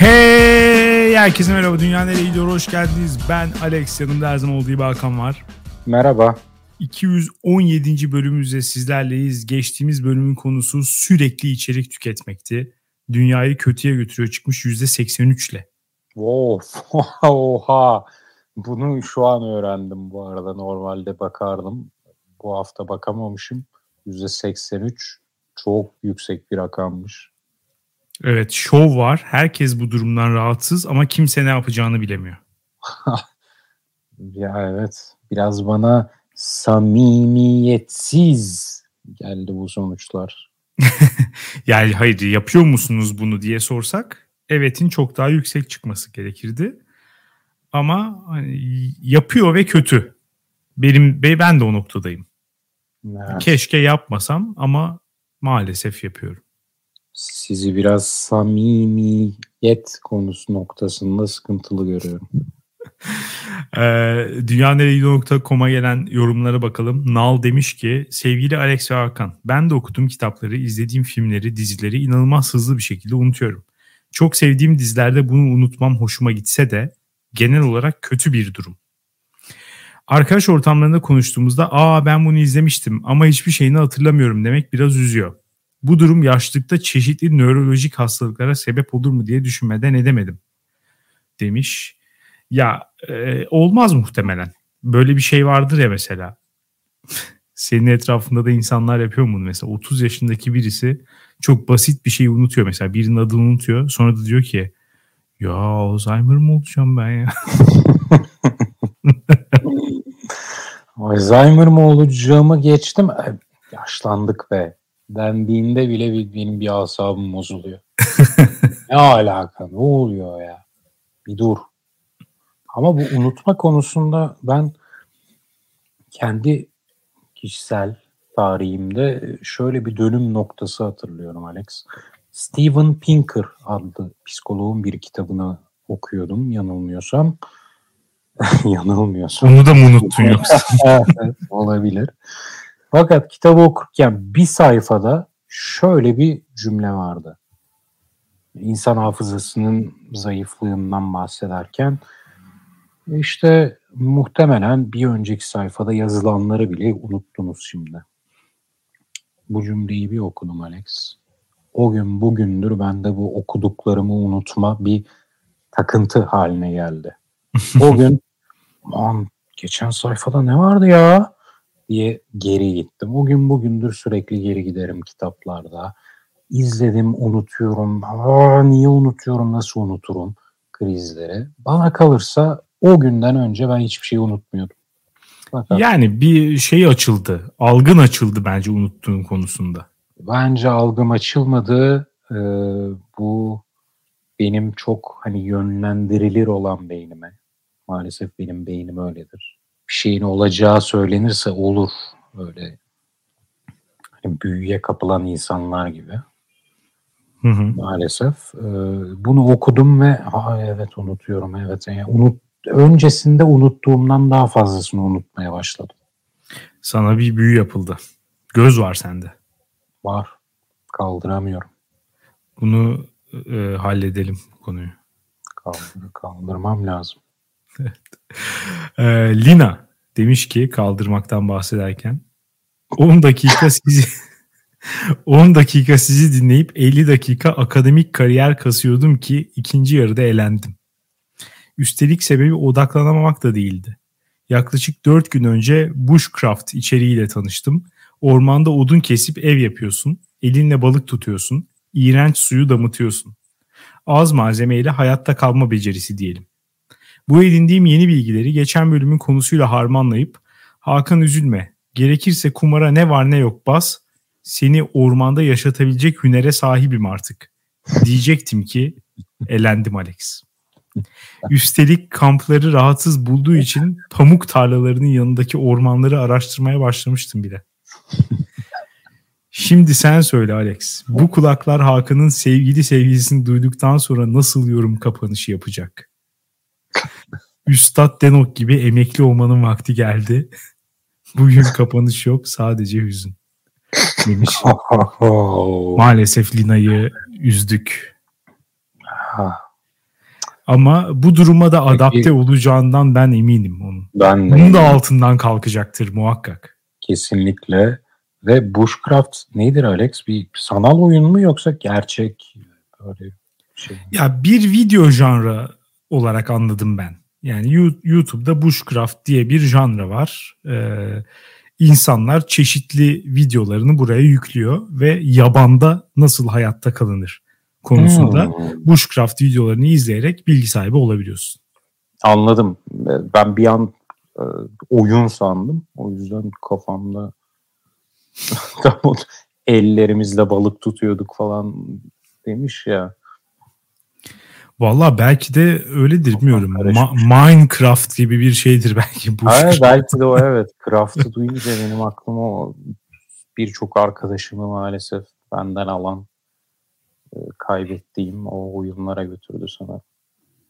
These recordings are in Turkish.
Hey herkese merhaba Dünya Nereye Gidiyor hoş geldiniz. Ben Alex yanımda her zaman olduğu gibi Hakan var. Merhaba. 217. bölümümüzde sizlerleyiz. Geçtiğimiz bölümün konusu sürekli içerik tüketmekti. Dünyayı kötüye götürüyor çıkmış %83 ile. Of, oha. Bunu şu an öğrendim bu arada. Normalde bakardım. Bu hafta bakamamışım. %83 çok yüksek bir rakammış. Evet şov var. Herkes bu durumdan rahatsız ama kimse ne yapacağını bilemiyor. ya evet. Biraz bana samimiyetsiz geldi bu sonuçlar. yani hayır yapıyor musunuz bunu diye sorsak evetin çok daha yüksek çıkması gerekirdi. Ama hani yapıyor ve kötü. Benim ben de o noktadayım. Evet. Keşke yapmasam ama maalesef yapıyorum. Sizi biraz samimiyet konusu noktasında sıkıntılı görüyorum. ee, Dünyaneregidiyor.com'a gelen yorumlara bakalım. Nal demiş ki sevgili Alex ve Hakan ben de okuduğum kitapları, izlediğim filmleri, dizileri inanılmaz hızlı bir şekilde unutuyorum. Çok sevdiğim dizilerde bunu unutmam hoşuma gitse de genel olarak kötü bir durum. Arkadaş ortamlarında konuştuğumuzda aa ben bunu izlemiştim ama hiçbir şeyini hatırlamıyorum demek biraz üzüyor. Bu durum yaşlılıkta çeşitli nörolojik hastalıklara sebep olur mu diye düşünmeden edemedim demiş. Ya e, olmaz muhtemelen. Böyle bir şey vardır ya mesela. Senin etrafında da insanlar yapıyor mu mesela? 30 yaşındaki birisi çok basit bir şeyi unutuyor mesela. Birinin adını unutuyor. Sonra da diyor ki ya Alzheimer mı olacağım ben ya? Alzheimer mı olacağımı geçtim. Yaşlandık be. Dendiğinde bile benim bir asabım bozuluyor. ne alaka? Ne oluyor ya? Bir dur. Ama bu unutma konusunda ben kendi kişisel tarihimde şöyle bir dönüm noktası hatırlıyorum Alex. Steven Pinker adlı psikoloğun bir kitabını okuyordum yanılmıyorsam. yanılmıyorsam. Onu da mı unuttun yoksa? olabilir. Fakat kitabı okurken bir sayfada şöyle bir cümle vardı. İnsan hafızasının zayıflığından bahsederken işte muhtemelen bir önceki sayfada yazılanları bile unuttunuz şimdi. Bu cümleyi bir okudum Alex. O gün bugündür bende bu okuduklarımı unutma bir takıntı haline geldi. O gün aman geçen sayfada ne vardı ya diye geri gittim. O gün bugündür sürekli geri giderim kitaplarda. İzledim, unutuyorum. Aa, niye unutuyorum, nasıl unuturum krizleri. Bana kalırsa o günden önce ben hiçbir şeyi unutmuyordum. Fakat, yani bir şey açıldı. Algın açıldı bence unuttuğun konusunda. Bence algım açılmadı. Ee, bu benim çok hani yönlendirilir olan beynime. Maalesef benim beynim öyledir. Bir şeyin olacağı söylenirse olur. Öyle hani büyüye kapılan insanlar gibi. Hı hı. Maalesef. Ee, bunu okudum ve ha evet unutuyorum evet. Yani unut öncesinde unuttuğumdan daha fazlasını unutmaya başladım. Sana bir büyü yapıldı. Göz var sende. Var. Kaldıramıyorum. Bunu e, halledelim konuyu. Kaldır, kaldırmam lazım. E, Lina demiş ki kaldırmaktan bahsederken 10 dakika sizi 10 dakika sizi dinleyip 50 dakika akademik kariyer kasıyordum ki ikinci yarıda elendim. Üstelik sebebi odaklanamamak da değildi. Yaklaşık 4 gün önce bushcraft içeriğiyle tanıştım. Ormanda odun kesip ev yapıyorsun, elinle balık tutuyorsun, iğrenç suyu damıtıyorsun. Az malzemeyle hayatta kalma becerisi diyelim. Bu edindiğim yeni bilgileri geçen bölümün konusuyla harmanlayıp Hakan üzülme, gerekirse kumara ne var ne yok bas, seni ormanda yaşatabilecek hünere sahibim artık. Diyecektim ki elendim Alex. Üstelik kampları rahatsız bulduğu için pamuk tarlalarının yanındaki ormanları araştırmaya başlamıştım bile. Şimdi sen söyle Alex. Bu kulaklar Hakan'ın sevgili sevgilisini duyduktan sonra nasıl yorum kapanışı yapacak? Üstad Denok gibi emekli olmanın vakti geldi. Bugün kapanış yok sadece hüzün. Demiş. Maalesef Lina'yı üzdük. Ama bu duruma da adapte Peki, olacağından ben eminim onun. Ben de Bunun da altından kalkacaktır muhakkak. Kesinlikle. Ve Bushcraft nedir Alex? Bir sanal oyun mu yoksa gerçek böyle şey mi? Ya bir video janrı olarak anladım ben. Yani YouTube'da Bushcraft diye bir janra var. Ee, insanlar çeşitli videolarını buraya yüklüyor ve yabanda nasıl hayatta kalınır konusunda hmm. Bushcraft videolarını izleyerek bilgi sahibi olabiliyorsun. Anladım. Ben bir an e, oyun sandım. O yüzden kafamda ellerimizle balık tutuyorduk falan demiş ya. Valla belki de öyledir bilmiyorum. Ma- Minecraft gibi bir şeydir belki bu. Hayır, belki de o evet. Craft'ı duyunca benim aklıma birçok arkadaşımı maalesef benden alan e, kaybettiğim o oyunlara götürdü sana.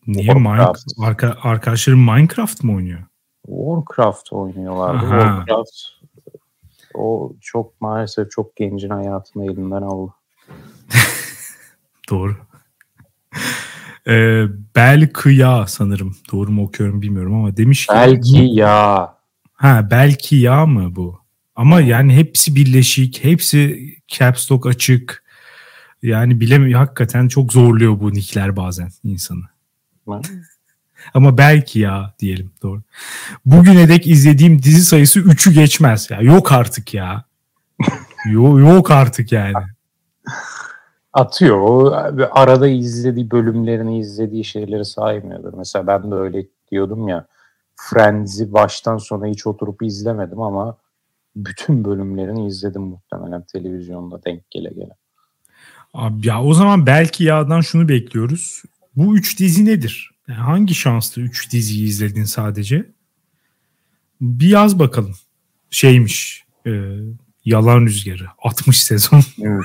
Niye Minecraft? Arka, arkadaşların Minecraft mı oynuyor? Warcraft oynuyorlardı. Aha. Warcraft o çok maalesef çok gencin hayatını elinden aldı. Doğru. Ee, belki ya sanırım. Doğru mu okuyorum bilmiyorum ama demiş ki. Belki ya. Ha belki ya mı bu? Ama yani hepsi birleşik, hepsi caps lock açık. Yani bilemiyorum hakikaten çok zorluyor bu nickler bazen insanı. Ama belki ya diyelim doğru. Bugüne dek izlediğim dizi sayısı 3'ü geçmez ya. Yok artık ya. yok, yok artık yani atıyor. O arada izlediği bölümlerini izlediği şeyleri saymıyordur. Mesela ben de öyle diyordum ya. Friends'i baştan sona hiç oturup izlemedim ama bütün bölümlerini izledim muhtemelen televizyonda denk gele gele. Abi ya o zaman belki yağdan şunu bekliyoruz. Bu üç dizi nedir? Yani hangi şanslı üç diziyi izledin sadece? Bir yaz bakalım. Şeymiş. E, Yalan Rüzgarı. 60 sezon.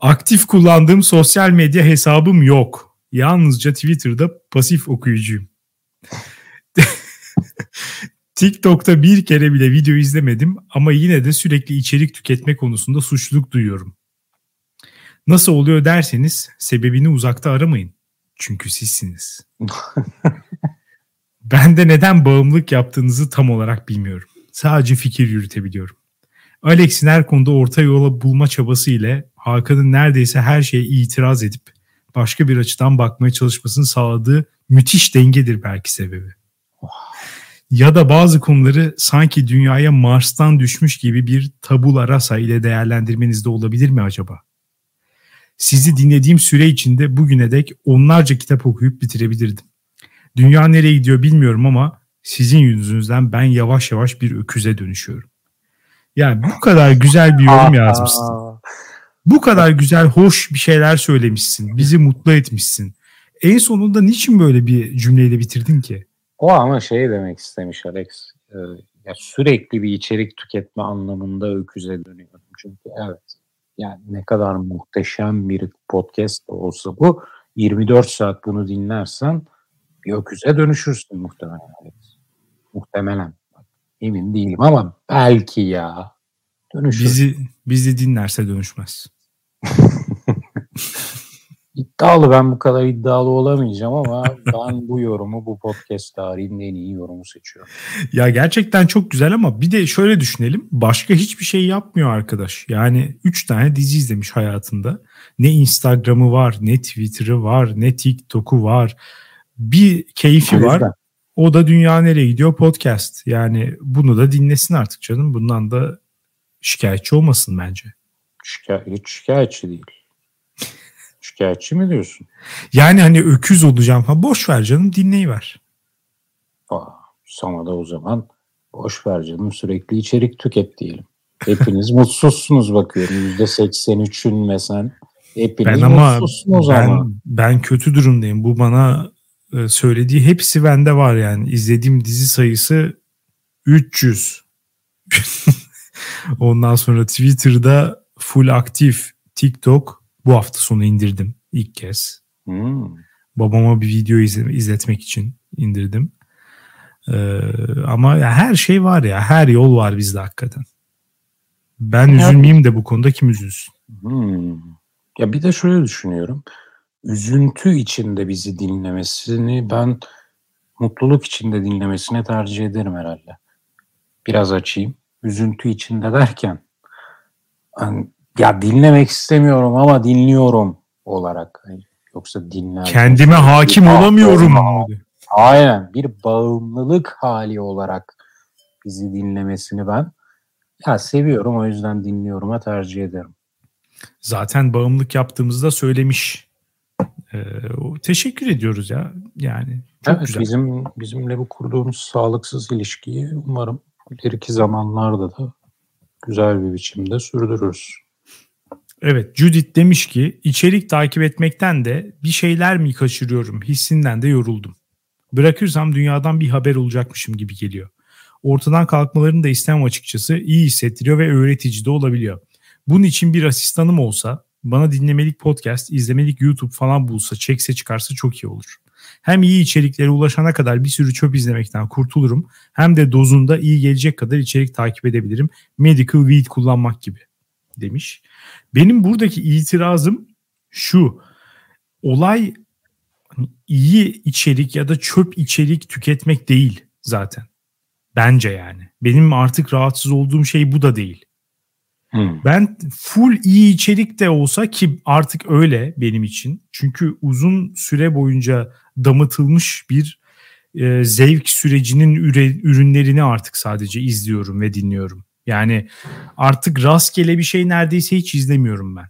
Aktif kullandığım sosyal medya hesabım yok. Yalnızca Twitter'da pasif okuyucuyum. TikTok'ta bir kere bile video izlemedim ama yine de sürekli içerik tüketme konusunda suçluluk duyuyorum. Nasıl oluyor derseniz sebebini uzakta aramayın. Çünkü sizsiniz. ben de neden bağımlılık yaptığınızı tam olarak bilmiyorum. Sadece fikir yürütebiliyorum. Alex'in her konuda orta yola bulma çabası ile Hakan'ın neredeyse her şeye itiraz edip başka bir açıdan bakmaya çalışmasını sağladığı müthiş dengedir belki sebebi. Ya da bazı konuları sanki dünyaya Mars'tan düşmüş gibi bir tabula rasa ile değerlendirmenizde olabilir mi acaba? Sizi dinlediğim süre içinde bugüne dek onlarca kitap okuyup bitirebilirdim. Dünya nereye gidiyor bilmiyorum ama sizin yüzünüzden ben yavaş yavaş bir öküze dönüşüyorum. Yani bu kadar güzel bir yorum yazmışsın. Bu kadar güzel, hoş bir şeyler söylemişsin. Bizi mutlu etmişsin. En sonunda niçin böyle bir cümleyle bitirdin ki? O ama şey demek istemiş Alex. E, ya sürekli bir içerik tüketme anlamında öküze dönüyorum. Çünkü evet yani ne kadar muhteşem bir podcast olsa bu 24 saat bunu dinlersen bir öküze dönüşürsün muhtemelen. Alex. Muhtemelen. Emin değilim ama belki ya. Dönüşür. Bizi, bizi dinlerse dönüşmez. İddialı ben bu kadar iddialı olamayacağım ama ben bu yorumu bu podcast tarihinin en iyi yorumu seçiyorum. Ya gerçekten çok güzel ama bir de şöyle düşünelim. Başka hiçbir şey yapmıyor arkadaş. Yani 3 tane dizi izlemiş hayatında. Ne Instagram'ı var, ne Twitter'ı var, ne TikTok'u var. Bir keyfi var. O da dünya nereye gidiyor podcast. Yani bunu da dinlesin artık canım. Bundan da şikayetçi olmasın bence. Şikay hiç şikayetçi değil. şikayetçi mi diyorsun? Yani hani öküz olacağım falan. Boş ver canım dinleyiver. Aa, sana da o zaman boş ver canım sürekli içerik tüket diyelim. Hepiniz mutsuzsunuz bakıyorum. %83'ün mesela. Hepiniz ben ama mutsuzsunuz ben, ama. Ben kötü durumdayım. Bu bana söylediği hepsi bende var yani. İzlediğim dizi sayısı 300. Ondan sonra Twitter'da full aktif TikTok bu hafta sonu indirdim ilk kez. Hmm. Babama bir video izle, izletmek için indirdim. Ee, ama ya her şey var ya her yol var bizde hakikaten. Ben üzülmeyeyim de bu konuda kim üzülsün? Hmm. Ya bir de şöyle düşünüyorum. Üzüntü içinde bizi dinlemesini ben mutluluk içinde dinlemesini tercih ederim herhalde. Biraz açayım. Üzüntü içinde derken hani, ya dinlemek istemiyorum ama dinliyorum olarak. Yoksa dinler. Kendime hakim olamıyorum. Abi. Aynen bir bağımlılık hali olarak bizi dinlemesini ben ya seviyorum o yüzden dinliyorum'a tercih ederim. Zaten bağımlılık yaptığımızda söylemiş. Ee, teşekkür ediyoruz ya. Yani çok evet, güzel. Bizim bizimle bu kurduğumuz sağlıksız ilişkiyi umarım ileriki zamanlarda da güzel bir biçimde sürdürürüz. Evet Judith demiş ki içerik takip etmekten de bir şeyler mi kaçırıyorum hissinden de yoruldum. Bırakırsam dünyadan bir haber olacakmışım gibi geliyor. Ortadan kalkmalarını da istemem açıkçası iyi hissettiriyor ve öğretici de olabiliyor. Bunun için bir asistanım olsa bana dinlemelik podcast, izlemelik YouTube falan bulsa, çekse çıkarsa çok iyi olur. Hem iyi içeriklere ulaşana kadar bir sürü çöp izlemekten kurtulurum hem de dozunda iyi gelecek kadar içerik takip edebilirim. Medical weed kullanmak gibi demiş. Benim buradaki itirazım şu. Olay iyi içerik ya da çöp içerik tüketmek değil zaten. Bence yani. Benim artık rahatsız olduğum şey bu da değil. Hmm. Ben full iyi içerik de olsa ki artık öyle benim için. Çünkü uzun süre boyunca damıtılmış bir e, zevk sürecinin üre, ürünlerini artık sadece izliyorum ve dinliyorum. Yani artık rastgele bir şey neredeyse hiç izlemiyorum ben.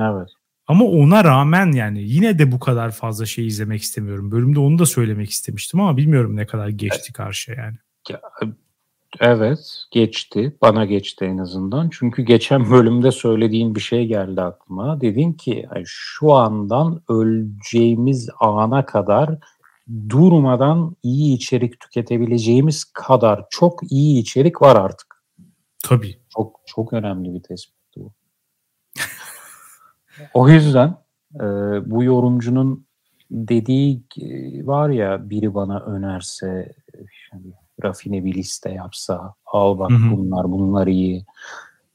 Evet. Ama ona rağmen yani yine de bu kadar fazla şey izlemek istemiyorum. Bölümde onu da söylemek istemiştim ama bilmiyorum ne kadar geçti karşı yani. Evet geçti. Bana geçti en azından. Çünkü geçen bölümde söylediğin bir şey geldi aklıma. Dedin ki şu andan öleceğimiz ana kadar durmadan iyi içerik tüketebileceğimiz kadar çok iyi içerik var artık. Tabii. Çok çok önemli bir tespit bu. o yüzden e, bu yorumcunun dediği var ya biri bana önerse yani rafine bir liste yapsa al bak hı hı. bunlar bunlar iyi.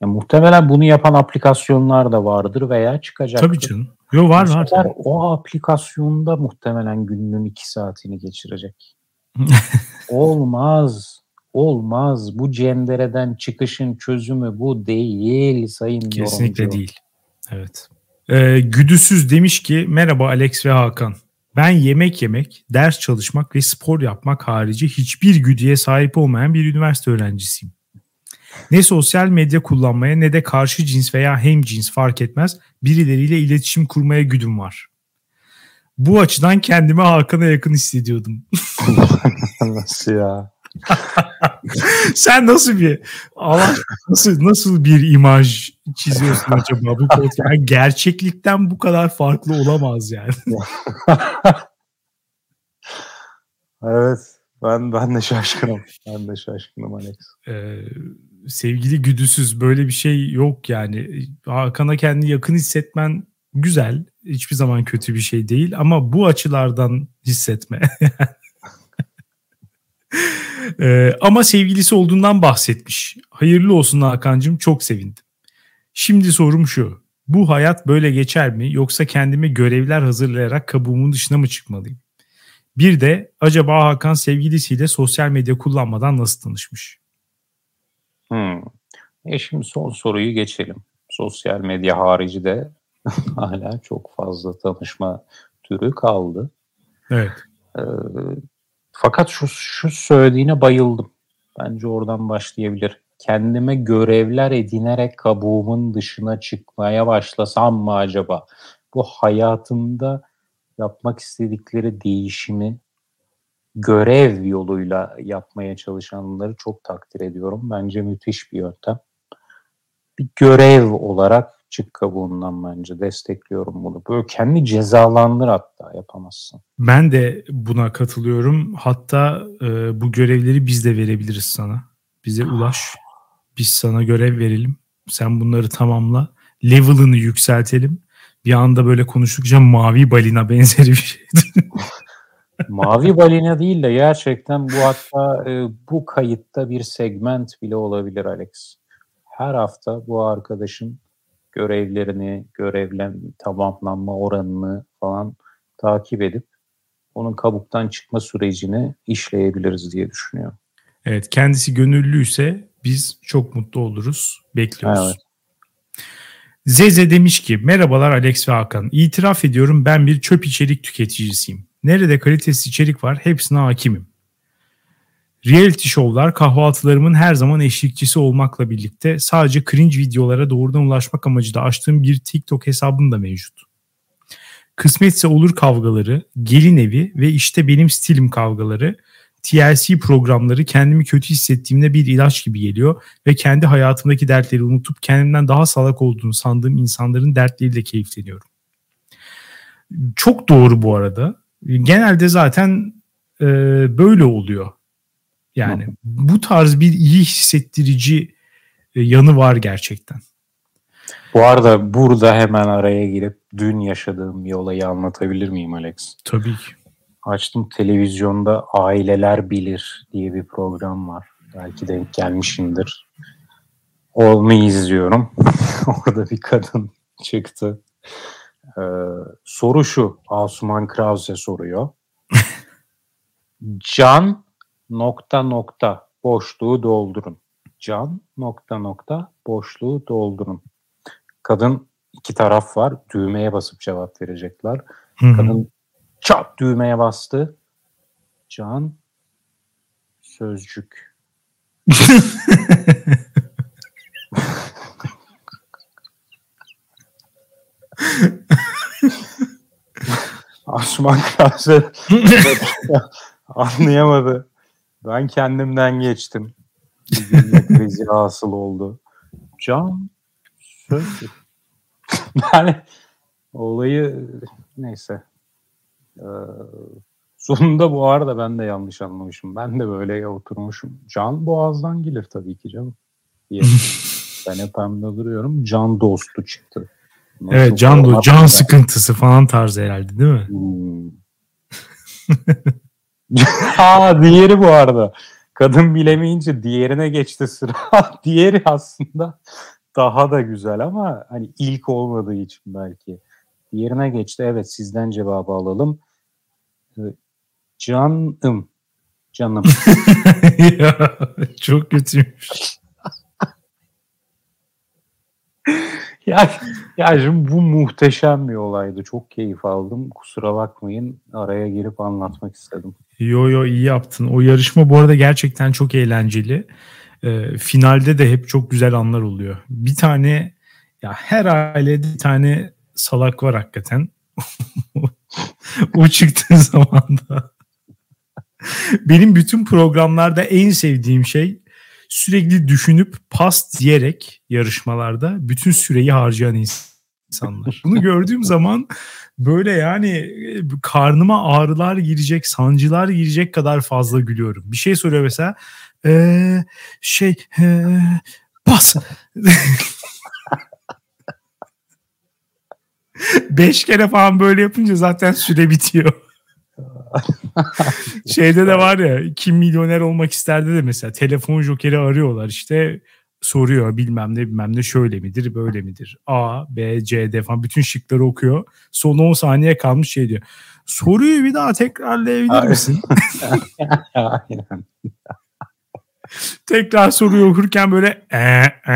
Ya, muhtemelen bunu yapan aplikasyonlar da vardır veya çıkacak. Tabii canım. Yo var var. O aplikasyonda muhtemelen gününün iki saatini geçirecek. Olmaz. Olmaz. Bu cendereden çıkışın çözümü bu değil sayın Kesinlikle yorumcu. değil. Evet. Ee, Güdüsüz demiş ki merhaba Alex ve Hakan. Ben yemek yemek, ders çalışmak ve spor yapmak harici hiçbir güdüye sahip olmayan bir üniversite öğrencisiyim. Ne sosyal medya kullanmaya ne de karşı cins veya hem cins fark etmez birileriyle iletişim kurmaya güdüm var. Bu açıdan kendimi Hakan'a yakın hissediyordum. Nasıl ya? Sen nasıl bir Allah nasıl nasıl bir imaj çiziyorsun acaba bu podcast? Yani gerçeklikten bu kadar farklı olamaz yani. evet. Ben ben de şaşkınım. Ben de şaşkınım Alex. Ee, sevgili güdüsüz böyle bir şey yok yani. Hakan'a kendini yakın hissetmen güzel. Hiçbir zaman kötü bir şey değil ama bu açılardan hissetme. ee, ama sevgilisi olduğundan bahsetmiş. Hayırlı olsun Hakan'cığım çok sevindim. Şimdi sorum şu. Bu hayat böyle geçer mi yoksa kendime görevler hazırlayarak kabuğumun dışına mı çıkmalıyım? Bir de acaba Hakan sevgilisiyle sosyal medya kullanmadan nasıl tanışmış? Hmm. E şimdi son soruyu geçelim. Sosyal medya harici de hala çok fazla tanışma türü kaldı. Evet. Ee, fakat şu, şu söylediğine bayıldım. Bence oradan başlayabilir. Kendime görevler edinerek kabuğumun dışına çıkmaya başlasam mı acaba? Bu hayatımda yapmak istedikleri değişimi görev yoluyla yapmaya çalışanları çok takdir ediyorum. Bence müthiş bir yöntem. Bir görev olarak çık kabuğundan bence destekliyorum bunu. Böyle kendi cezalandır hatta yapamazsın. Ben de buna katılıyorum. Hatta e, bu görevleri biz de verebiliriz sana. Bize ulaş. Biz sana görev verelim. Sen bunları tamamla. Level'ını yükseltelim. Bir anda böyle konuştukça mavi balina benzeri bir şeydi. mavi balina değil de gerçekten bu hatta e, bu kayıtta bir segment bile olabilir Alex. Her hafta bu arkadaşın görevlerini, görevlen tamamlanma oranını falan takip edip onun kabuktan çıkma sürecini işleyebiliriz diye düşünüyorum. Evet kendisi gönüllüyse biz çok mutlu oluruz. Bekliyoruz. Evet. Zeze demiş ki merhabalar Alex ve Hakan. İtiraf ediyorum ben bir çöp içerik tüketicisiyim. Nerede kalitesiz içerik var hepsine hakimim. Reality şovlar kahvaltılarımın her zaman eşlikçisi olmakla birlikte sadece cringe videolara doğrudan ulaşmak amacıyla açtığım bir TikTok hesabım da mevcut. Kısmetse olur kavgaları, gelin evi ve işte benim stilim kavgaları, TLC programları kendimi kötü hissettiğimde bir ilaç gibi geliyor ve kendi hayatımdaki dertleri unutup kendimden daha salak olduğunu sandığım insanların dertleriyle keyifleniyorum. Çok doğru bu arada. Genelde zaten e, böyle oluyor. Yani bu tarz bir iyi hissettirici e, yanı var gerçekten. Bu arada burada hemen araya girip dün yaşadığım bir olayı anlatabilir miyim Alex? Tabii ki. Açtım televizyonda Aileler Bilir diye bir program var. Belki denk gelmişimdir. Onu izliyorum. Orada bir kadın çıktı. Ee, soru şu. Asuman Krause soruyor. Can nokta nokta boşluğu doldurun. Can nokta nokta boşluğu doldurun. Kadın iki taraf var. Düğmeye basıp cevap verecekler. Hı-hı. Kadın çat düğmeye bastı. Can sözcük. Asuman Krause anlayamadı. Ben kendimden geçtim. Bir krizi hasıl oldu. Can söz. yani olayı neyse. Ee, sonunda bu arada ben de yanlış anlamışım. Ben de böyle oturmuşum. Can boğazdan gelir tabii ki canım. Diye. ben hep duruyorum. Can dostu çıktı. Nasıl evet can do can sıkıntısı falan tarzı herhalde değil mi? Hmm. Aa diğeri bu arada. Kadın bilemeyince diğerine geçti sıra. Diğeri aslında daha da güzel ama hani ilk olmadığı için belki. Diğerine geçti. Evet sizden cevabı alalım. Ee, canım. Canım. ya, çok kötüymüş. Ya, ya şimdi bu muhteşem bir olaydı. Çok keyif aldım. Kusura bakmayın. Araya girip anlatmak istedim. Yo yo iyi yaptın. O yarışma bu arada gerçekten çok eğlenceli. Ee, finalde de hep çok güzel anlar oluyor. Bir tane ya her ailede bir tane salak var hakikaten. o çıktığı zaman benim bütün programlarda en sevdiğim şey sürekli düşünüp pas diyerek yarışmalarda bütün süreyi harcayan insanlar. Bunu gördüğüm zaman böyle yani e, karnıma ağrılar girecek, sancılar girecek kadar fazla gülüyorum. Bir şey soruyor mesela. Ee, şey ee, pas. Beş kere falan böyle yapınca zaten süre bitiyor. Şeyde de var ya kim milyoner olmak isterdi de mesela telefon jokeri arıyorlar işte soruyor bilmem ne bilmem ne şöyle midir böyle midir A, B, C, D falan bütün şıkları okuyor. Son 10 saniye kalmış şey diyor. Soruyu bir daha tekrarlayabilir misin? Tekrar soruyu okurken böyle e, e,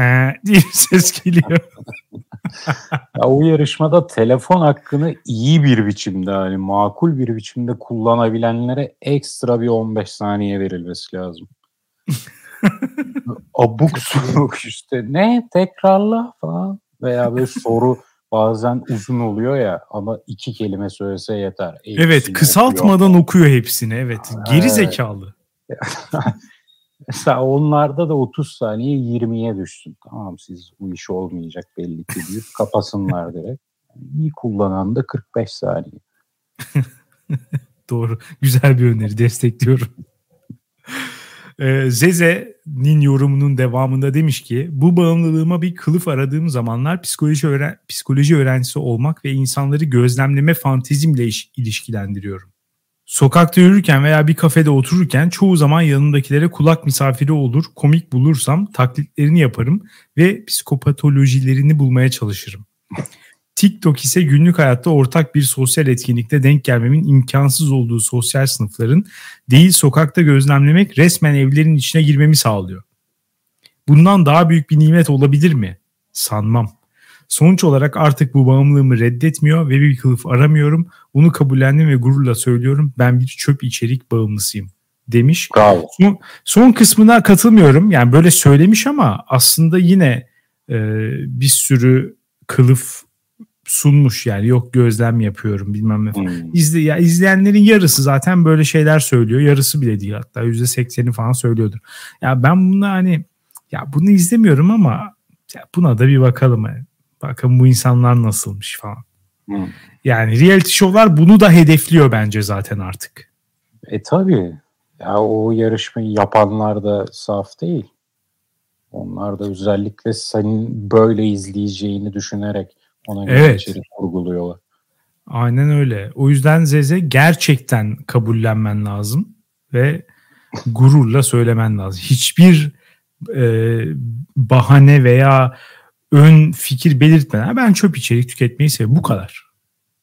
e diye ses geliyor. ya o yarışmada telefon hakkını iyi bir biçimde hani makul bir biçimde kullanabilenlere ekstra bir 15 saniye verilmesi lazım. Abuk subuk işte ne tekrarla falan veya bir soru bazen uzun oluyor ya ama iki kelime söylese yeter. Hepsini evet kısaltmadan okuyor. okuyor hepsini evet. Geri evet. zekalı. Mesela onlarda da 30 saniye 20'ye düşsün. Tamam siz bu iş olmayacak belli ki deyip kapasınlar direkt. Yani iyi kullanan da 45 saniye. Doğru. Güzel bir öneri. Destekliyorum. Ee, Zeze'nin yorumunun devamında demiş ki bu bağımlılığıma bir kılıf aradığım zamanlar psikoloji, öğren psikoloji öğrencisi olmak ve insanları gözlemleme fantezimle iş ilişkilendiriyorum. Sokakta yürürken veya bir kafede otururken çoğu zaman yanındakilere kulak misafiri olur, komik bulursam taklitlerini yaparım ve psikopatolojilerini bulmaya çalışırım. TikTok ise günlük hayatta ortak bir sosyal etkinlikte denk gelmemin imkansız olduğu sosyal sınıfların değil sokakta gözlemlemek resmen evlerin içine girmemi sağlıyor. Bundan daha büyük bir nimet olabilir mi? Sanmam. Sonuç olarak artık bu bağımlılığımı reddetmiyor ve bir kılıf aramıyorum. Bunu kabullendim ve gururla söylüyorum. Ben bir çöp içerik bağımlısıyım demiş. Bravo. Son, son kısmına katılmıyorum. Yani böyle söylemiş ama aslında yine e, bir sürü kılıf sunmuş yani yok gözlem yapıyorum bilmem ne. Hmm. İzle, ya izleyenlerin yarısı zaten böyle şeyler söylüyor. Yarısı bile değil hatta yüzde sekseni falan söylüyordur. Ya ben bunu hani ya bunu izlemiyorum ama ya buna da bir bakalım. Yani. Bakın bu insanlar nasılmış falan. Hmm. Yani reality show'lar bunu da hedefliyor bence zaten artık. E tabi. Ya o yarışmayı yapanlar da saf değil. Onlar da özellikle senin böyle izleyeceğini düşünerek ona göre evet. içerik kurguluyorlar. Aynen öyle. O yüzden Zeze gerçekten kabullenmen lazım ve gururla söylemen lazım. Hiçbir e, bahane veya ön fikir belirtmeden ben çöp içerik tüketmeyi seviyorum. Bu kadar.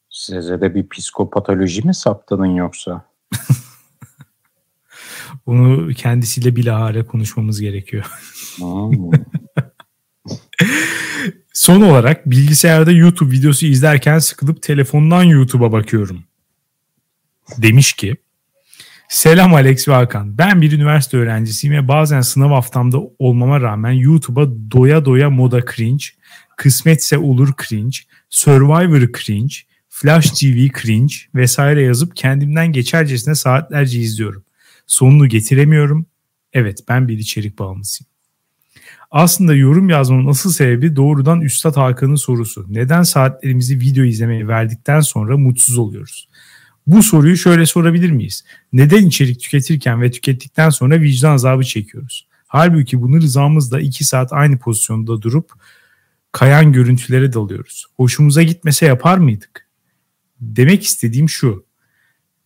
Size de bir psikopatoloji mi saptadın yoksa? Onu kendisiyle bilahare konuşmamız gerekiyor. Son olarak bilgisayarda YouTube videosu izlerken sıkılıp telefondan YouTube'a bakıyorum. Demiş ki Selam Alex ve Hakan. Ben bir üniversite öğrencisiyim ve bazen sınav haftamda olmama rağmen YouTube'a doya doya moda cringe, kısmetse olur cringe, Survivor cringe, Flash TV cringe vesaire yazıp kendimden geçercesine saatlerce izliyorum. Sonunu getiremiyorum. Evet ben bir içerik bağımlısıyım. Aslında yorum yazmanın asıl sebebi doğrudan Üstad Hakan'ın sorusu. Neden saatlerimizi video izlemeye verdikten sonra mutsuz oluyoruz? Bu soruyu şöyle sorabilir miyiz? Neden içerik tüketirken ve tükettikten sonra vicdan azabı çekiyoruz? Halbuki bunu rızamızla iki saat aynı pozisyonda durup kayan görüntülere dalıyoruz. Hoşumuza gitmese yapar mıydık? Demek istediğim şu.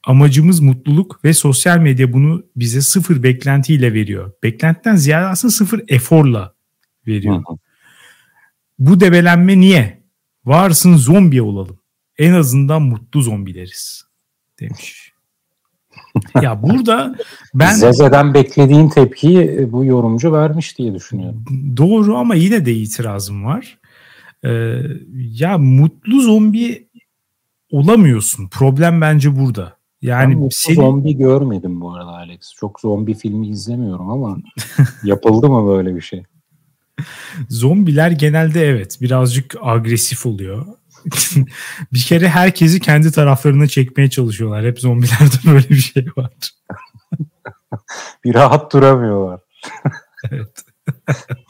Amacımız mutluluk ve sosyal medya bunu bize sıfır beklentiyle veriyor. Beklentiden ziyade aslında sıfır eforla veriyor. Bu debelenme niye? Varsın zombi olalım. En azından mutlu zombileriz demiş. ya burada ben Zeze'den beklediğin tepkiyi e, bu yorumcu vermiş diye düşünüyorum. Doğru ama yine de itirazım var. Ee, ya mutlu zombi olamıyorsun. Problem bence burada. Yani ben seni... zombi görmedim bu arada Alex. Çok zombi filmi izlemiyorum ama yapıldı mı böyle bir şey? Zombiler genelde evet birazcık agresif oluyor. bir kere herkesi kendi taraflarına çekmeye çalışıyorlar. Hep zombilerde böyle bir şey var. bir rahat duramıyorlar. evet.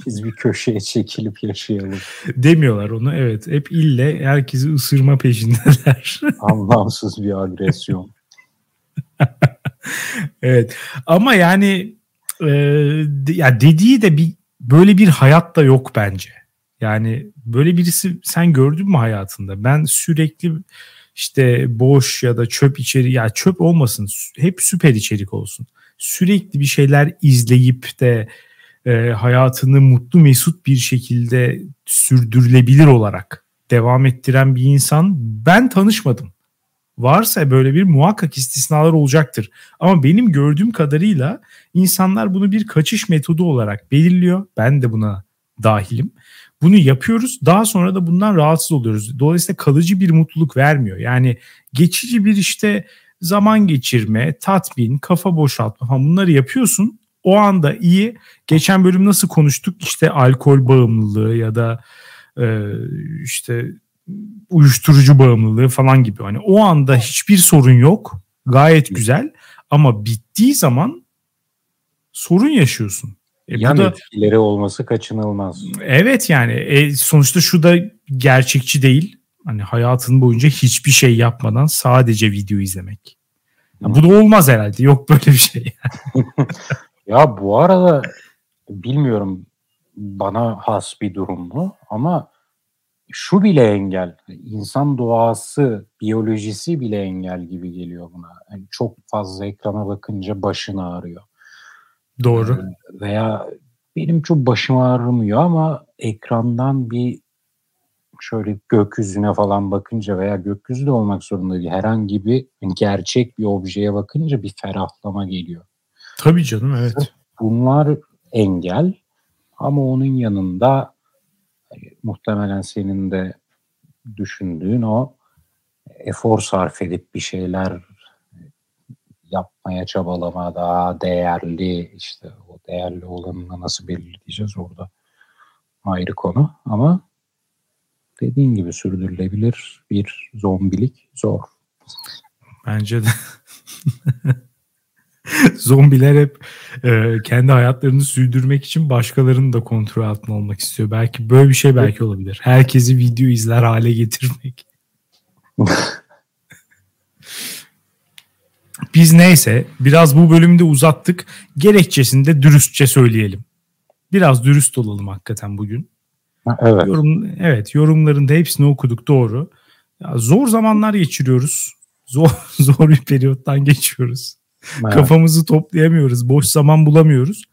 Biz bir köşeye çekilip yaşayalım. Demiyorlar onu evet. Hep ille herkesi ısırma peşindeler. Anlamsız bir agresyon. evet ama yani e, ya dediği de bir böyle bir hayat da yok bence. Yani böyle birisi sen gördün mü hayatında? Ben sürekli işte boş ya da çöp içeri ya çöp olmasın hep süper içerik olsun. Sürekli bir şeyler izleyip de e, hayatını mutlu mesut bir şekilde sürdürülebilir olarak devam ettiren bir insan ben tanışmadım. Varsa böyle bir muhakkak istisnalar olacaktır. Ama benim gördüğüm kadarıyla insanlar bunu bir kaçış metodu olarak belirliyor. Ben de buna dahilim. Bunu yapıyoruz. Daha sonra da bundan rahatsız oluyoruz. Dolayısıyla kalıcı bir mutluluk vermiyor. Yani geçici bir işte zaman geçirme, tatmin, kafa boşaltma falan bunları yapıyorsun. O anda iyi. Geçen bölüm nasıl konuştuk? İşte alkol bağımlılığı ya da e, işte uyuşturucu bağımlılığı falan gibi. Hani o anda hiçbir sorun yok. Gayet güzel ama bittiği zaman sorun yaşıyorsun. E, Yan bu da, etkileri olması kaçınılmaz. Evet yani e, sonuçta şu da gerçekçi değil. Hani hayatın boyunca hiçbir şey yapmadan sadece video izlemek. Ya, bu da olmaz herhalde. Yok böyle bir şey. ya bu arada bilmiyorum bana has bir durum mu ama şu bile engel. İnsan doğası, biyolojisi bile engel gibi geliyor buna. Yani çok fazla ekrana bakınca başın ağrıyor. Doğru. Ee, veya benim çok başım ağrımıyor ama ekrandan bir şöyle gökyüzüne falan bakınca veya gökyüzü de olmak zorunda değil. Herhangi bir gerçek bir objeye bakınca bir ferahlama geliyor. Tabii canım evet. Bunlar engel ama onun yanında muhtemelen senin de düşündüğün o efor sarf edip bir şeyler yapmaya çabalama daha değerli işte o değerli olanını nasıl belirleyeceğiz orada ayrı konu ama dediğin gibi sürdürülebilir bir zombilik zor. Bence de. Zombiler hep e, kendi hayatlarını sürdürmek için başkalarının da kontrol altında olmak istiyor. Belki böyle bir şey belki olabilir. Herkesi video izler hale getirmek. Biz neyse biraz bu bölümde uzattık. Gerekçesini de dürüstçe söyleyelim. Biraz dürüst olalım hakikaten bugün. Evet. Yorum, evet yorumların da hepsini okuduk doğru. Ya zor zamanlar geçiriyoruz. Zor, zor bir periyottan geçiyoruz. Evet. Kafamızı toplayamıyoruz. Boş zaman bulamıyoruz.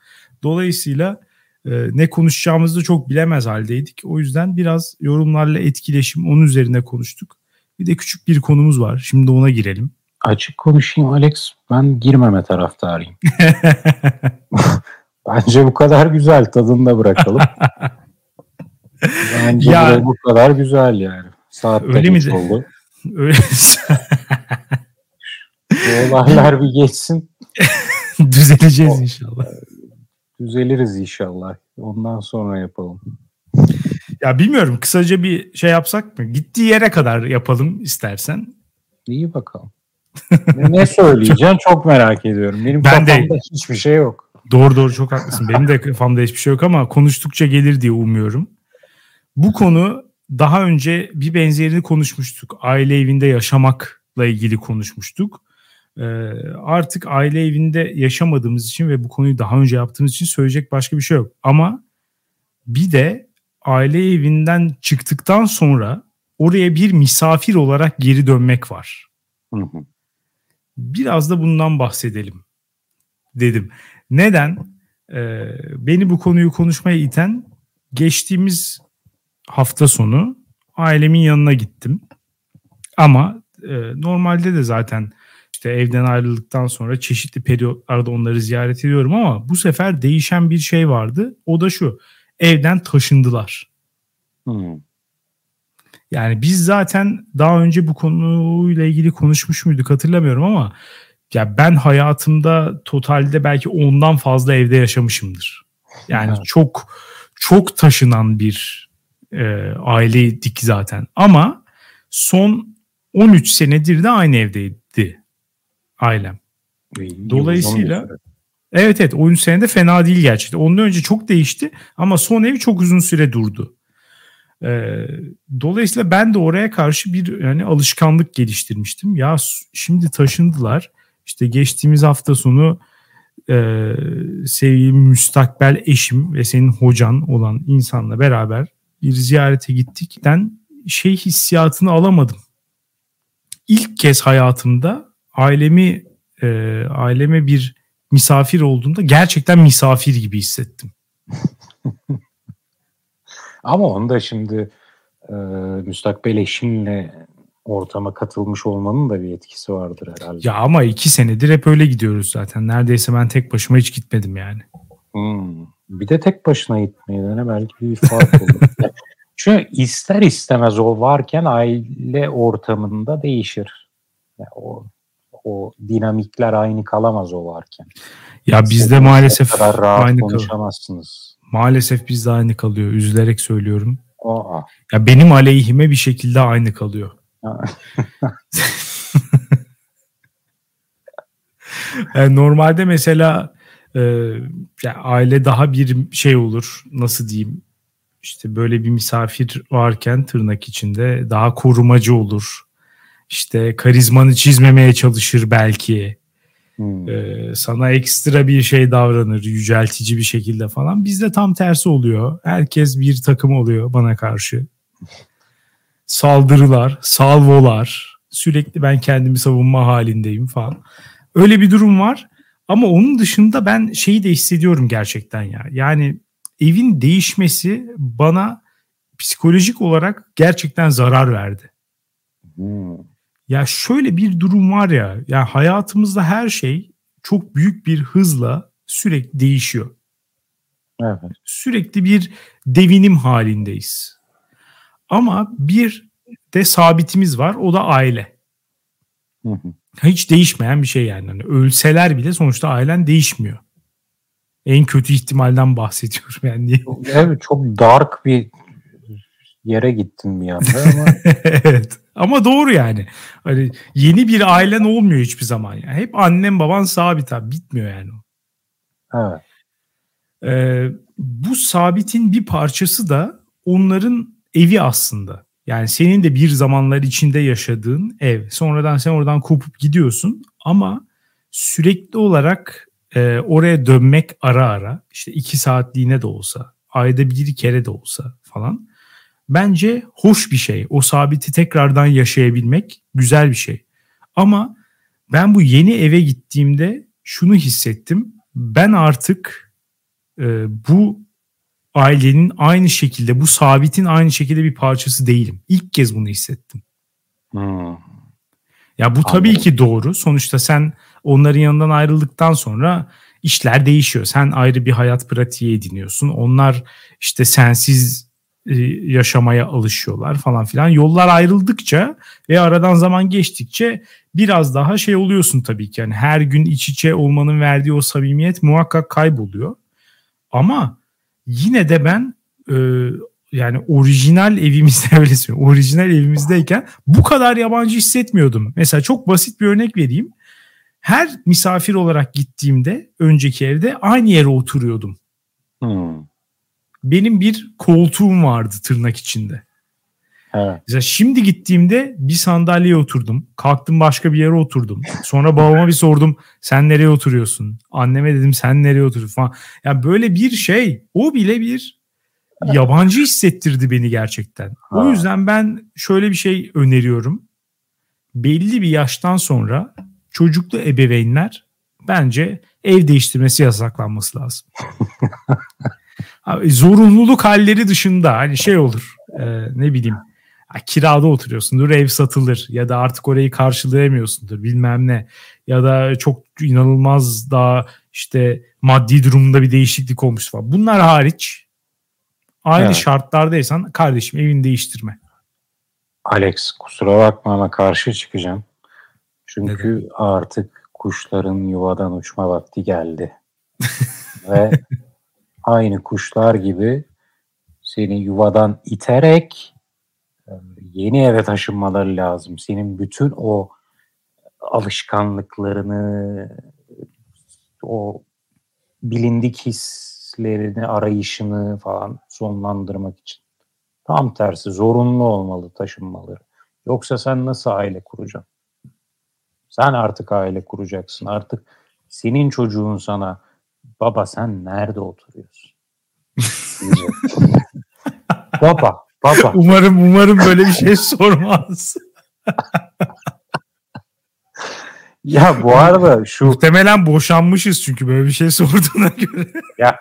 Dolayısıyla e, ne konuşacağımızı çok bilemez haldeydik. O yüzden biraz yorumlarla etkileşim onun üzerine konuştuk. Bir de küçük bir konumuz var. Şimdi ona girelim. Açık konuşayım Alex. Ben girmeme taraftarıyım. Bence bu kadar güzel. Tadını da bırakalım. Bence ya, bu kadar güzel yani. Saat öyle mi oldu. Öyle. Olaylar bir geçsin. Düzeleceğiz inşallah. Düzeliriz inşallah. Ondan sonra yapalım. Ya bilmiyorum kısaca bir şey yapsak mı? Gittiği yere kadar yapalım istersen. İyi bakalım. Ne söyleyeceksin çok merak ediyorum. Benim ben kafamda de, hiçbir şey yok. Doğru doğru çok haklısın. Benim de kafamda hiçbir şey yok ama konuştukça gelir diye umuyorum. Bu konu daha önce bir benzerini konuşmuştuk. Aile evinde yaşamakla ilgili konuşmuştuk. Ee, artık aile evinde yaşamadığımız için ve bu konuyu daha önce yaptığımız için söyleyecek başka bir şey yok. Ama bir de aile evinden çıktıktan sonra oraya bir misafir olarak geri dönmek var. Biraz da bundan bahsedelim dedim. Neden? Ee, beni bu konuyu konuşmaya iten geçtiğimiz hafta sonu ailemin yanına gittim. Ama e, normalde de zaten işte evden ayrıldıktan sonra çeşitli periyotlarda onları ziyaret ediyorum ama bu sefer değişen bir şey vardı. O da şu. Evden taşındılar. Hmm. Yani biz zaten daha önce bu konuyla ilgili konuşmuş muyduk hatırlamıyorum ama ya ben hayatımda totalde belki ondan fazla evde yaşamışımdır. Yani evet. çok çok taşınan bir e, aileydik zaten. Ama son 13 senedir de aynı evdeydi ailem. Dolayısıyla evet evet 13 senede fena değil gerçekten. Ondan önce çok değişti ama son ev çok uzun süre durdu. Ee, dolayısıyla ben de oraya karşı bir yani alışkanlık geliştirmiştim. Ya şimdi taşındılar. İşte geçtiğimiz hafta sonu e, sevgili müstakbel eşim ve senin hocan olan insanla beraber bir ziyarete gittikten şey hissiyatını alamadım. İlk kez hayatımda ailemi e, aileme bir misafir olduğunda gerçekten misafir gibi hissettim. Ama onu da şimdi e, müstakbel eşinle ortama katılmış olmanın da bir etkisi vardır herhalde. Ya ama iki senedir hep öyle gidiyoruz zaten. Neredeyse ben tek başıma hiç gitmedim yani. Hmm. Bir de tek başına gitmeyi dene belki bir fark olur. Çünkü ister istemez o varken aile ortamında değişir. Yani o o dinamikler aynı kalamaz o varken. Ya bizde maalesef kadar rahat aynı konuşamazsınız. Maalesef bizde aynı kalıyor. Üzülerek söylüyorum. Aa. Ya benim aleyhime bir şekilde aynı kalıyor. yani normalde mesela e, ya aile daha bir şey olur nasıl diyeyim işte böyle bir misafir varken tırnak içinde daha korumacı olur. İşte karizmanı çizmemeye çalışır belki. Hmm. Ee, sana ekstra bir şey davranır, yüceltici bir şekilde falan. Bizde tam tersi oluyor. Herkes bir takım oluyor bana karşı. saldırılar, salvolar, sürekli ben kendimi savunma halindeyim falan. Öyle bir durum var. Ama onun dışında ben şeyi de hissediyorum gerçekten ya. Yani evin değişmesi bana psikolojik olarak gerçekten zarar verdi. Hmm. Ya şöyle bir durum var ya. Ya hayatımızda her şey çok büyük bir hızla sürekli değişiyor. Evet. Sürekli bir devinim halindeyiz. Ama bir de sabitimiz var. O da aile. Hı hı. Hiç değişmeyen bir şey yani. yani. Ölseler bile sonuçta ailen değişmiyor. En kötü ihtimalden bahsediyorum yani. Evet çok dark bir yere gittim bir anda ama. evet. Ama doğru yani. Hani yeni bir ailen olmuyor hiçbir zaman. Yani. Hep annem baban sabit abi. Bitmiyor yani. Evet. Ee, bu sabitin bir parçası da onların evi aslında. Yani senin de bir zamanlar içinde yaşadığın ev. Sonradan sen oradan kopup gidiyorsun ama sürekli olarak e, oraya dönmek ara ara işte iki saatliğine de olsa ayda bir kere de olsa falan bence hoş bir şey. O sabiti tekrardan yaşayabilmek güzel bir şey. Ama ben bu yeni eve gittiğimde şunu hissettim. Ben artık e, bu ailenin aynı şekilde, bu sabitin aynı şekilde bir parçası değilim. İlk kez bunu hissettim. Hmm. Ya bu tabii Anladım. ki doğru. Sonuçta sen onların yanından ayrıldıktan sonra işler değişiyor. Sen ayrı bir hayat pratiği ediniyorsun. Onlar işte sensiz yaşamaya alışıyorlar falan filan. Yollar ayrıldıkça ve aradan zaman geçtikçe biraz daha şey oluyorsun tabii ki. Yani her gün iç içe olmanın verdiği o samimiyet muhakkak kayboluyor. Ama yine de ben e, yani orijinal evimizde öyle söyleyeyim. Orijinal evimizdeyken bu kadar yabancı hissetmiyordum. Mesela çok basit bir örnek vereyim. Her misafir olarak gittiğimde önceki evde aynı yere oturuyordum. Hmm. Benim bir koltuğum vardı tırnak içinde. Evet. Mesela şimdi gittiğimde bir sandalyeye oturdum. Kalktım başka bir yere oturdum. Sonra babama bir sordum. Sen nereye oturuyorsun? Anneme dedim sen nereye oturuyorsun falan. Ya yani böyle bir şey. O bile bir yabancı hissettirdi beni gerçekten. Ha. O yüzden ben şöyle bir şey öneriyorum. Belli bir yaştan sonra çocuklu ebeveynler bence ev değiştirmesi yasaklanması lazım. zorunluluk halleri dışında hani şey olur e, ne bileyim kirada oturuyorsundur ev satılır ya da artık orayı karşılayamıyorsundur bilmem ne ya da çok inanılmaz daha işte maddi durumunda bir değişiklik olmuş falan. Bunlar hariç aynı evet. şartlardaysan kardeşim evini değiştirme. Alex kusura bakma ama karşı çıkacağım. Çünkü Neden? artık kuşların yuvadan uçma vakti geldi. Ve aynı kuşlar gibi seni yuvadan iterek yeni eve taşınmaları lazım. Senin bütün o alışkanlıklarını, o bilindik hislerini, arayışını falan sonlandırmak için. Tam tersi zorunlu olmalı taşınmaları. Yoksa sen nasıl aile kuracaksın? Sen artık aile kuracaksın. Artık senin çocuğun sana baba sen nerede oturuyorsun? baba Baba. Umarım umarım böyle bir şey sormaz. ya bu arada şu... Muhtemelen boşanmışız çünkü böyle bir şey sorduğuna göre. ya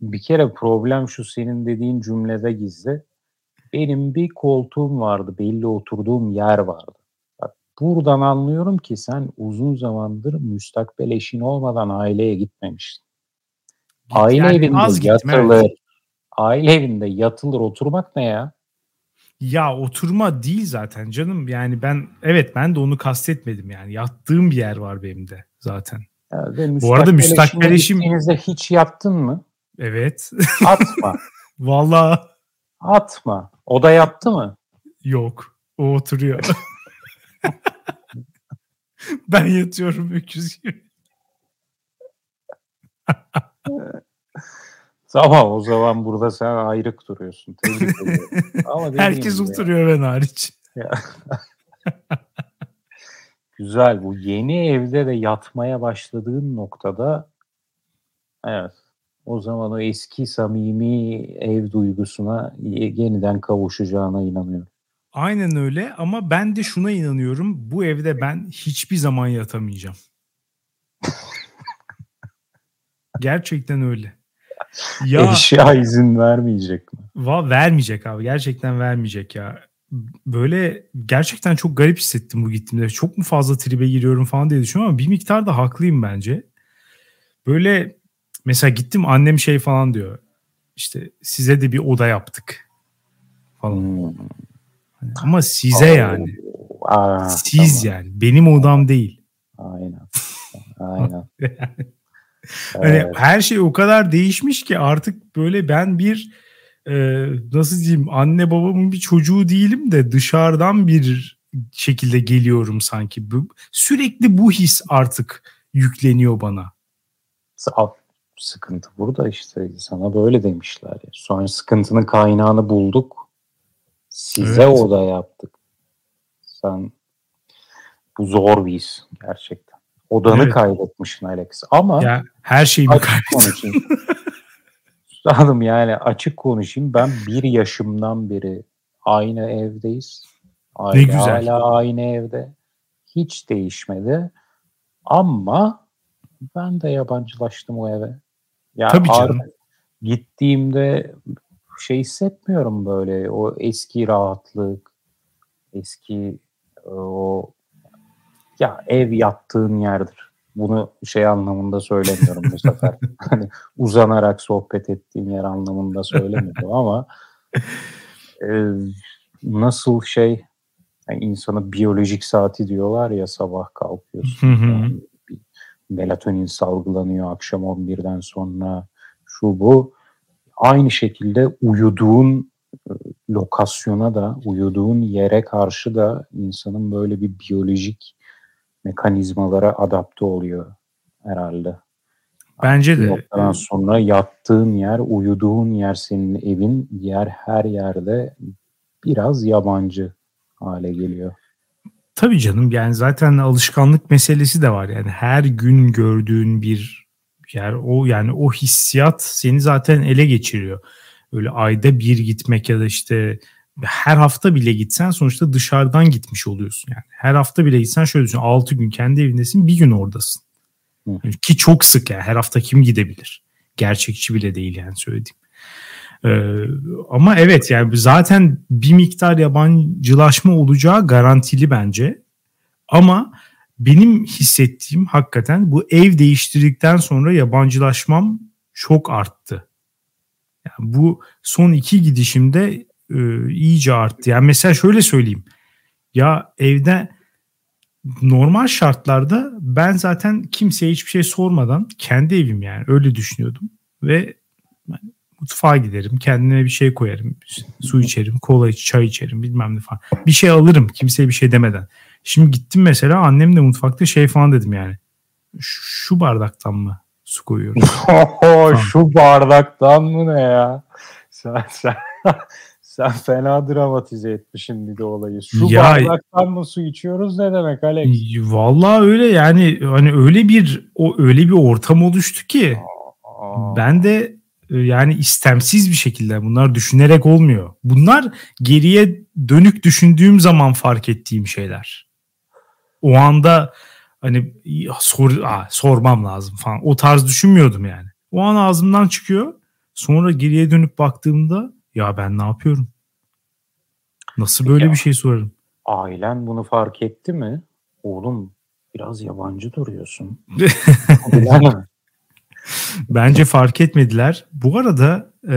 bir kere problem şu senin dediğin cümlede gizli. Benim bir koltuğum vardı, belli oturduğum yer vardı. Bak buradan anlıyorum ki sen uzun zamandır müstakbel eşin olmadan aileye gitmemiştin. Aile yani evinde yatılır. Evet. Aile evinde yatılır oturmak ne ya? Ya oturma değil zaten canım. Yani ben evet ben de onu kastetmedim yani. Yattığım bir yer var benim de zaten. Yani Bu arada müstakbel eşim... hiç yattın mı? Evet. Atma. Vallahi. Atma. O da yattı mı? Yok. O oturuyor. ben yatıyorum öküz gibi. Tamam o zaman burada sen ayrık duruyorsun. Ama Herkes oturuyor ben hariç. Güzel. Bu yeni evde de yatmaya başladığın noktada evet o zaman o eski samimi ev duygusuna yeniden kavuşacağına inanıyorum. Aynen öyle ama ben de şuna inanıyorum. Bu evde ben hiçbir zaman yatamayacağım. Gerçekten öyle. Ya, Eşya izin vermeyecek mi? Va vermeyecek abi. Gerçekten vermeyecek ya. Böyle gerçekten çok garip hissettim bu gittiğimde. Çok mu fazla tribe giriyorum falan diye düşünüyorum ama bir miktar da haklıyım bence. Böyle mesela gittim annem şey falan diyor. İşte size de bir oda yaptık falan. Hmm. Ama size oh. yani. Aa, Siz tamam. yani. Benim odam değil. Aynen. Aynen. hani evet. her şey o kadar değişmiş ki artık böyle ben bir e, nasıl diyeyim anne babamın bir çocuğu değilim de dışarıdan bir şekilde geliyorum sanki. Sürekli bu his artık yükleniyor bana. Sıkıntı burada işte sana böyle demişler. Sonra sıkıntının kaynağını bulduk. Size evet. oda yaptık. Sen bu zor bir his gerçekten. Odanı evet. kaybetmişsin Alex. Ama ya, her şeyi mi kaybettim? Üstadım yani açık konuşayım. Ben bir yaşımdan beri aynı evdeyiz. Aile ne güzel. Hala aynı evde. Hiç değişmedi. Ama ben de yabancılaştım o eve. Yani Tabii canım. Gittiğimde şey hissetmiyorum böyle o eski rahatlık, eski e, o ya ev yattığın yerdir. Bunu şey anlamında söylemiyorum bu sefer. hani uzanarak sohbet ettiğin yer anlamında söylemiyorum ama e, nasıl şey yani insana biyolojik saati diyorlar ya sabah kalkıyorsun. Yani melatonin salgılanıyor akşam 11'den sonra şu bu aynı şekilde uyuduğun e, lokasyona da, uyuduğun yere karşı da insanın böyle bir biyolojik mekanizmalara adapte oluyor herhalde. Bence de. Noktadan sonra yattığın yer, uyuduğun yer senin evin, diğer her yerde biraz yabancı hale geliyor. Tabii canım yani zaten alışkanlık meselesi de var yani her gün gördüğün bir yer o yani o hissiyat seni zaten ele geçiriyor. Öyle ayda bir gitmek ya da işte her hafta bile gitsen sonuçta dışarıdan gitmiş oluyorsun yani. Her hafta bile gitsen şöyle düşün 6 gün kendi evindesin bir gün oradasın. Yani ki çok sık yani her hafta kim gidebilir? Gerçekçi bile değil yani söylediğim. Ee, ama evet yani zaten bir miktar yabancılaşma olacağı garantili bence. Ama benim hissettiğim hakikaten bu ev değiştirdikten sonra yabancılaşmam çok arttı. Yani bu son iki gidişimde e, iyice arttı. Yani mesela şöyle söyleyeyim. Ya evde normal şartlarda ben zaten kimseye hiçbir şey sormadan kendi evim yani öyle düşünüyordum. Ve yani mutfağa giderim kendime bir şey koyarım. Su içerim, kola iç, çay içerim bilmem ne falan. Bir şey alırım kimseye bir şey demeden. Şimdi gittim mesela annem de mutfakta şey falan dedim yani. Şu bardaktan mı su koyuyoruz? şu bardaktan mı ne ya? Sen, sen, sen fena dramatize etmişsin bir de olayı. Şu ya, bardaktan mı su içiyoruz ne demek Alex? Vallahi öyle yani hani öyle bir o öyle bir ortam oluştu ki Aa. ben de e, yani istemsiz bir şekilde bunlar düşünerek olmuyor. Bunlar geriye dönük düşündüğüm zaman fark ettiğim şeyler o anda hani sor, aa, sormam lazım falan. O tarz düşünmüyordum yani. O an ağzımdan çıkıyor. Sonra geriye dönüp baktığımda ya ben ne yapıyorum? Nasıl böyle ya, bir şey sorarım? Ailen bunu fark etti mi? Oğlum biraz yabancı duruyorsun. Bence fark etmediler. Bu arada e,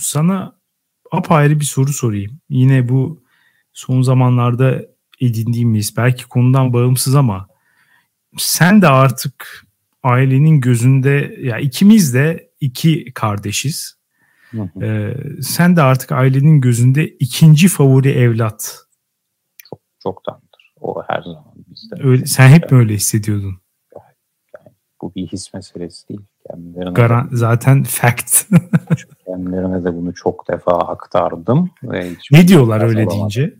sana apayrı bir soru sorayım. Yine bu son zamanlarda edindiğimiz belki konudan bağımsız ama sen de artık ailenin gözünde ya ikimiz de iki kardeşiz. Ee, sen de artık ailenin gözünde ikinci favori evlat. Çok çoktandır. O her zaman bizde. Öyle, sen hep mi öyle hissediyordun? Yani, bu bir his meselesi değil. Kendilerine Garan, de, zaten fact. kendilerine de bunu çok defa aktardım. Ve ne diyorlar öyle deyince?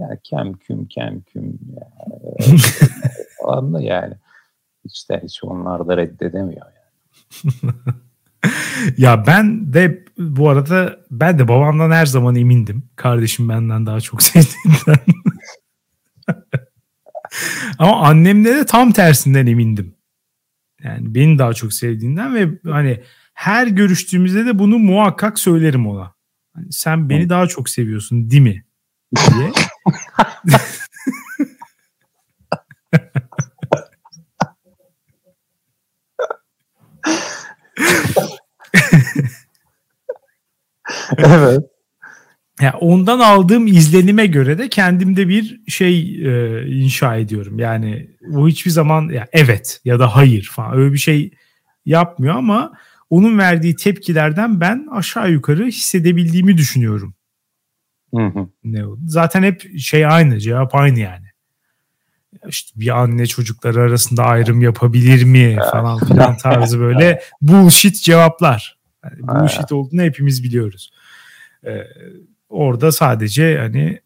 Yani kem küm kem küm falan da yani içten hiç onlar da reddedemiyor yani. ya ben de bu arada ben de babamdan her zaman emindim. Kardeşim benden daha çok sevdiğinden. Ama annemde de tam tersinden emindim. Yani beni daha çok sevdiğinden ve hani her görüştüğümüzde de bunu muhakkak söylerim ona. Hani sen beni daha çok seviyorsun değil mi? diye. evet. Ya ondan aldığım izlenime göre de kendimde bir şey e, inşa ediyorum. Yani bu hiçbir zaman ya evet ya da hayır falan öyle bir şey yapmıyor ama onun verdiği tepkilerden ben aşağı yukarı hissedebildiğimi düşünüyorum. Hı hı. Ne o? Zaten hep şey aynı, cevap aynı yani. İşte bir anne çocukları arasında ayrım yapabilir mi falan filan tarzı böyle bullshit cevaplar. Yani bullshit olduğunu hepimiz biliyoruz. Ee, orada sadece hani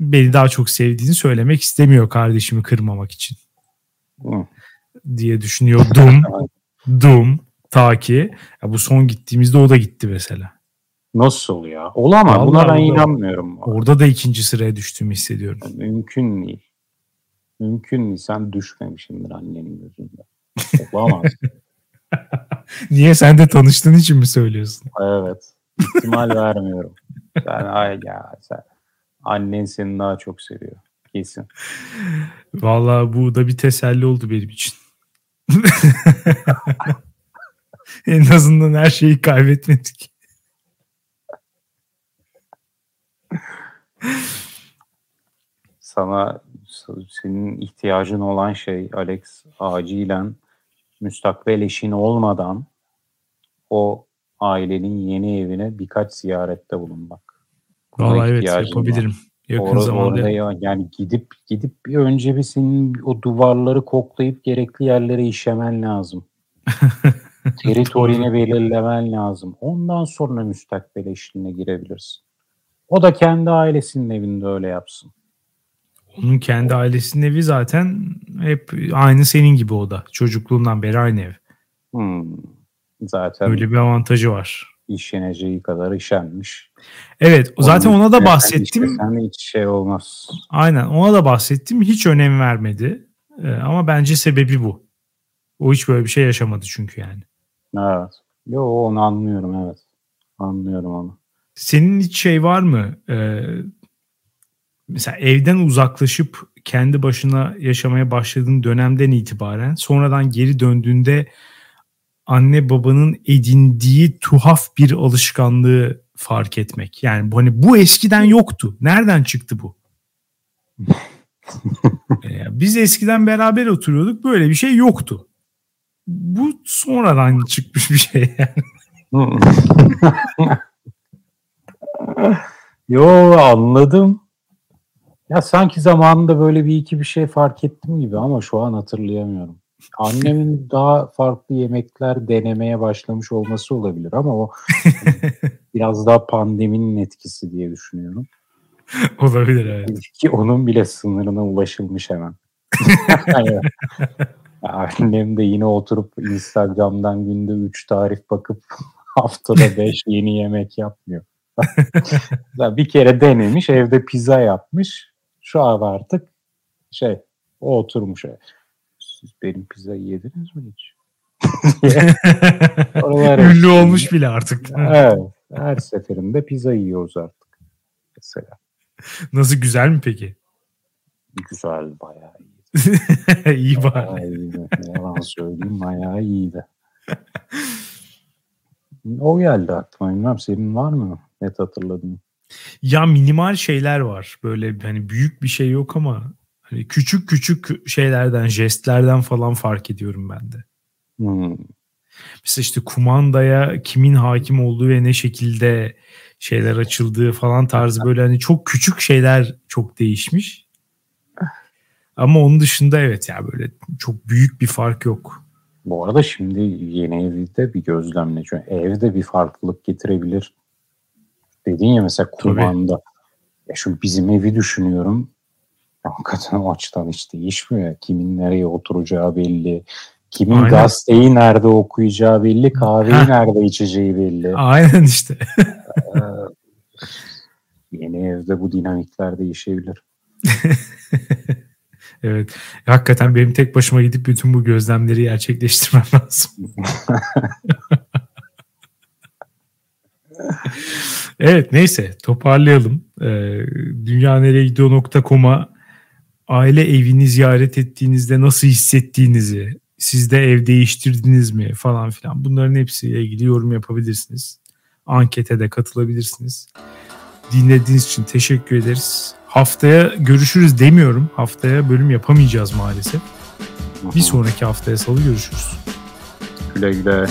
beni daha çok sevdiğini söylemek istemiyor kardeşimi kırmamak için. Hı. diye düşünüyordum. Dum ta ki ya bu son gittiğimizde o da gitti mesela. Nasıl ya? Olamaz. Vallahi Buna ben orada- inanmıyorum. Orada da ikinci sıraya düştüğümü hissediyorum. Mümkün değil. Mümkün değil. Sen düşmemişsindir annenin gözünde. Olamaz. Niye sen de tanıştığın için mi söylüyorsun? evet. İhtimal vermiyorum. Sen ay ya sen annen seni daha çok seviyor. Kesin. Vallahi bu da bir teselli oldu benim için. en azından her şeyi kaybetmedik. Sana senin ihtiyacın olan şey Alex acilen müstakbel eşin olmadan o ailenin yeni evine birkaç ziyarette bulunmak. Vallahi evet var. yapabilirim. Yakın Orada, zamanda. orada ya- yani gidip gidip bir önce bir senin o duvarları koklayıp gerekli yerlere işemen lazım. Teritorini belirlemen lazım. Ondan sonra müstakbel eşliğine girebilirsin. O da kendi ailesinin evinde öyle yapsın. Onun kendi ailesinin evi zaten hep aynı senin gibi o da. Çocukluğundan beri aynı ev. Hmm. Zaten Öyle bir avantajı var. işeneceği kadar işenmiş. Evet zaten Onun ona da bahsettim. işesen hiç şey olmaz. Aynen ona da bahsettim. Hiç önem vermedi. Ee, ama bence sebebi bu. O hiç böyle bir şey yaşamadı çünkü yani. Evet. Yo onu anlıyorum evet. Anlıyorum onu. Senin hiç şey var mı? Ee, mesela evden uzaklaşıp kendi başına yaşamaya başladığın dönemden itibaren sonradan geri döndüğünde anne babanın edindiği tuhaf bir alışkanlığı fark etmek. Yani bu- hani bu eskiden yoktu. Nereden çıktı bu? Ee, Biz eskiden beraber oturuyorduk. Böyle bir şey yoktu. Bu sonradan çıkmış bir şey. yani. Yo anladım. Ya sanki zamanında böyle bir iki bir şey fark ettim gibi ama şu an hatırlayamıyorum. Annemin daha farklı yemekler denemeye başlamış olması olabilir ama o biraz daha pandeminin etkisi diye düşünüyorum. Olabilir evet. Ki onun bile sınırına ulaşılmış hemen. Annem de yine oturup Instagram'dan günde 3 tarif bakıp haftada 5 yeni yemek yapmıyor. Ya bir kere denemiş, evde pizza yapmış. Şu an artık şey, o oturmuş. Siz benim pizzayı yediniz mi hiç? Ünlü olmuş bile artık. Evet, her seferinde pizza yiyoruz artık. Mesela Nasıl güzel mi peki? güzel, bayağı iyi. İyi. Bayağı iyiydi. Yalan söyleyeyim bayağı iyiydi. O geldi aklıma. Bilmem senin var mı net hatırladığın? Ya minimal şeyler var. Böyle hani büyük bir şey yok ama küçük küçük şeylerden, jestlerden falan fark ediyorum ben de. Hmm. Mesela işte kumandaya kimin hakim olduğu ve ne şekilde şeyler açıldığı falan tarzı böyle hani çok küçük şeyler çok değişmiş. Ama onun dışında evet ya böyle çok büyük bir fark yok. Bu arada şimdi yeni evde bir gözlemle. Çünkü evde bir farklılık getirebilir. Dedin ya mesela kumanda. Ya şu bizim evi düşünüyorum. Hakikaten o açıdan hiç değişmiyor. Kimin nereye oturacağı belli. Kimin Aynen. gazeteyi nerede okuyacağı belli, kahveyi Heh. nerede içeceği belli. Aynen işte. Ee, yeni evde bu dinamikler değişebilir. evet. Hakikaten benim tek başıma gidip bütün bu gözlemleri gerçekleştirmem lazım. evet neyse toparlayalım. Ee, dünyaneregidiyor.com'a aile evini ziyaret ettiğinizde nasıl hissettiğinizi, siz de ev değiştirdiniz mi falan filan bunların hepsiyle ilgili yorum yapabilirsiniz. Ankete de katılabilirsiniz. Dinlediğiniz için teşekkür ederiz. Haftaya görüşürüz demiyorum. Haftaya bölüm yapamayacağız maalesef. Bir sonraki haftaya salı görüşürüz. Güle güle.